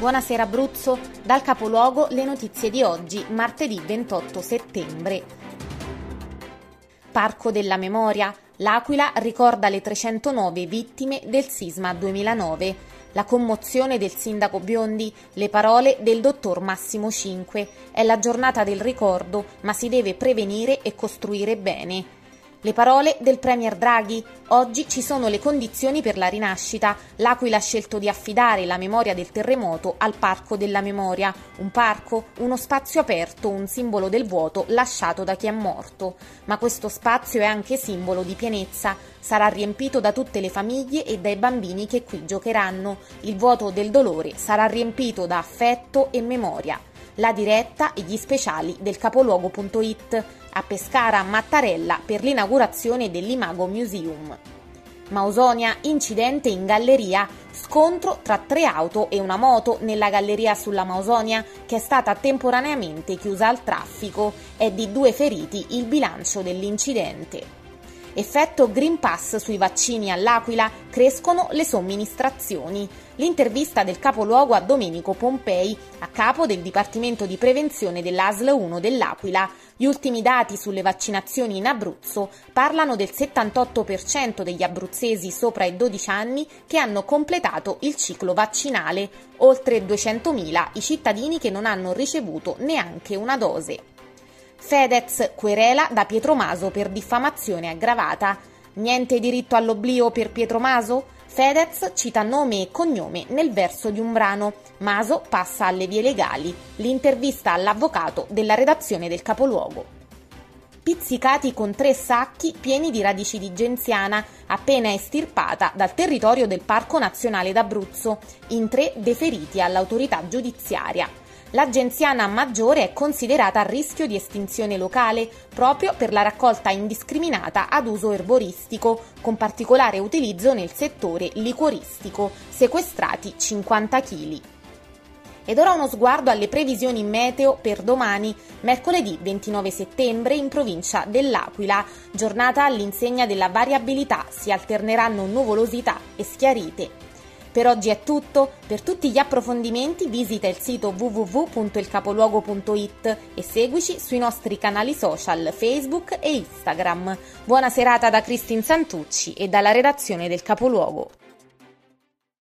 Buonasera Abruzzo, dal capoluogo le notizie di oggi, martedì 28 settembre. Parco della Memoria. L'Aquila ricorda le 309 vittime del sisma 2009. La commozione del sindaco Biondi, le parole del dottor Massimo Cinque. È la giornata del ricordo, ma si deve prevenire e costruire bene. Le parole del Premier Draghi. Oggi ci sono le condizioni per la rinascita. L'Aquila ha scelto di affidare la memoria del terremoto al Parco della Memoria. Un parco, uno spazio aperto, un simbolo del vuoto lasciato da chi è morto. Ma questo spazio è anche simbolo di pienezza. Sarà riempito da tutte le famiglie e dai bambini che qui giocheranno. Il vuoto del dolore sarà riempito da affetto e memoria la diretta e gli speciali del capoluogo.it a Pescara Mattarella per l'inaugurazione dell'Imago Museum. Mausonia, incidente in galleria, scontro tra tre auto e una moto nella galleria sulla Mausonia che è stata temporaneamente chiusa al traffico. È di due feriti il bilancio dell'incidente. Effetto Green Pass sui vaccini all'Aquila, crescono le somministrazioni. L'intervista del capoluogo a Domenico Pompei, a capo del Dipartimento di Prevenzione dell'ASL 1 dell'Aquila. Gli ultimi dati sulle vaccinazioni in Abruzzo parlano del 78% degli abruzzesi sopra i 12 anni che hanno completato il ciclo vaccinale, oltre 200.000 i cittadini che non hanno ricevuto neanche una dose. Fedez querela da Pietro Maso per diffamazione aggravata. Niente diritto all'oblio per Pietro Maso? Fedez cita nome e cognome nel verso di un brano. Maso passa alle vie legali. L'intervista all'avvocato della redazione del capoluogo. Pizzicati con tre sacchi pieni di radici di genziana, appena estirpata dal territorio del Parco Nazionale d'Abruzzo, in tre deferiti all'autorità giudiziaria. La genziana maggiore è considerata a rischio di estinzione locale proprio per la raccolta indiscriminata ad uso erboristico, con particolare utilizzo nel settore liquoristico, sequestrati 50 kg. Ed ora uno sguardo alle previsioni meteo per domani, mercoledì 29 settembre in provincia dell'Aquila, giornata all'insegna della variabilità, si alterneranno nuvolosità e schiarite. Per oggi è tutto, per tutti gli approfondimenti visita il sito www.ilcapoluogo.it e seguici sui nostri canali social Facebook e Instagram. Buona serata da Cristin Santucci e dalla redazione del Capoluogo.